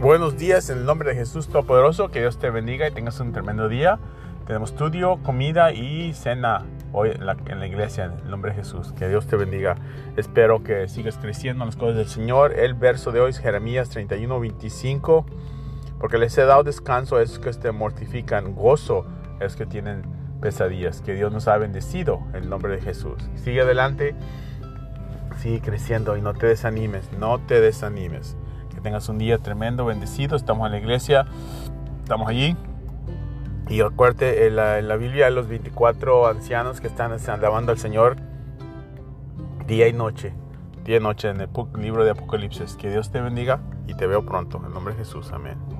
Buenos días en el nombre de Jesús Todopoderoso. Que Dios te bendiga y tengas un tremendo día. Tenemos estudio, comida y cena hoy en la, iglesia en el nombre de Jesús. Que Dios te bendiga. Espero que sigas creciendo en las cosas del Señor. El verso de hoy es Jeremías 31, 25. Porque les he dado descanso a esos que te mortifican, gozo a esos que tienen pesadillas. Que Dios nos ha bendecido en el nombre de Jesús. Sigue adelante, sigue creciendo y no te desanimes, no te desanimes. Que tengas un día tremendo, bendecido. Estamos en la iglesia, estamos allí. Y acuérdate, en la, Biblia, los 24 ancianos que están alabando al Señor día y noche, día y noche en el libro de Apocalipsis. Que Dios te bendiga y te veo pronto. En nombre de Jesús, amén.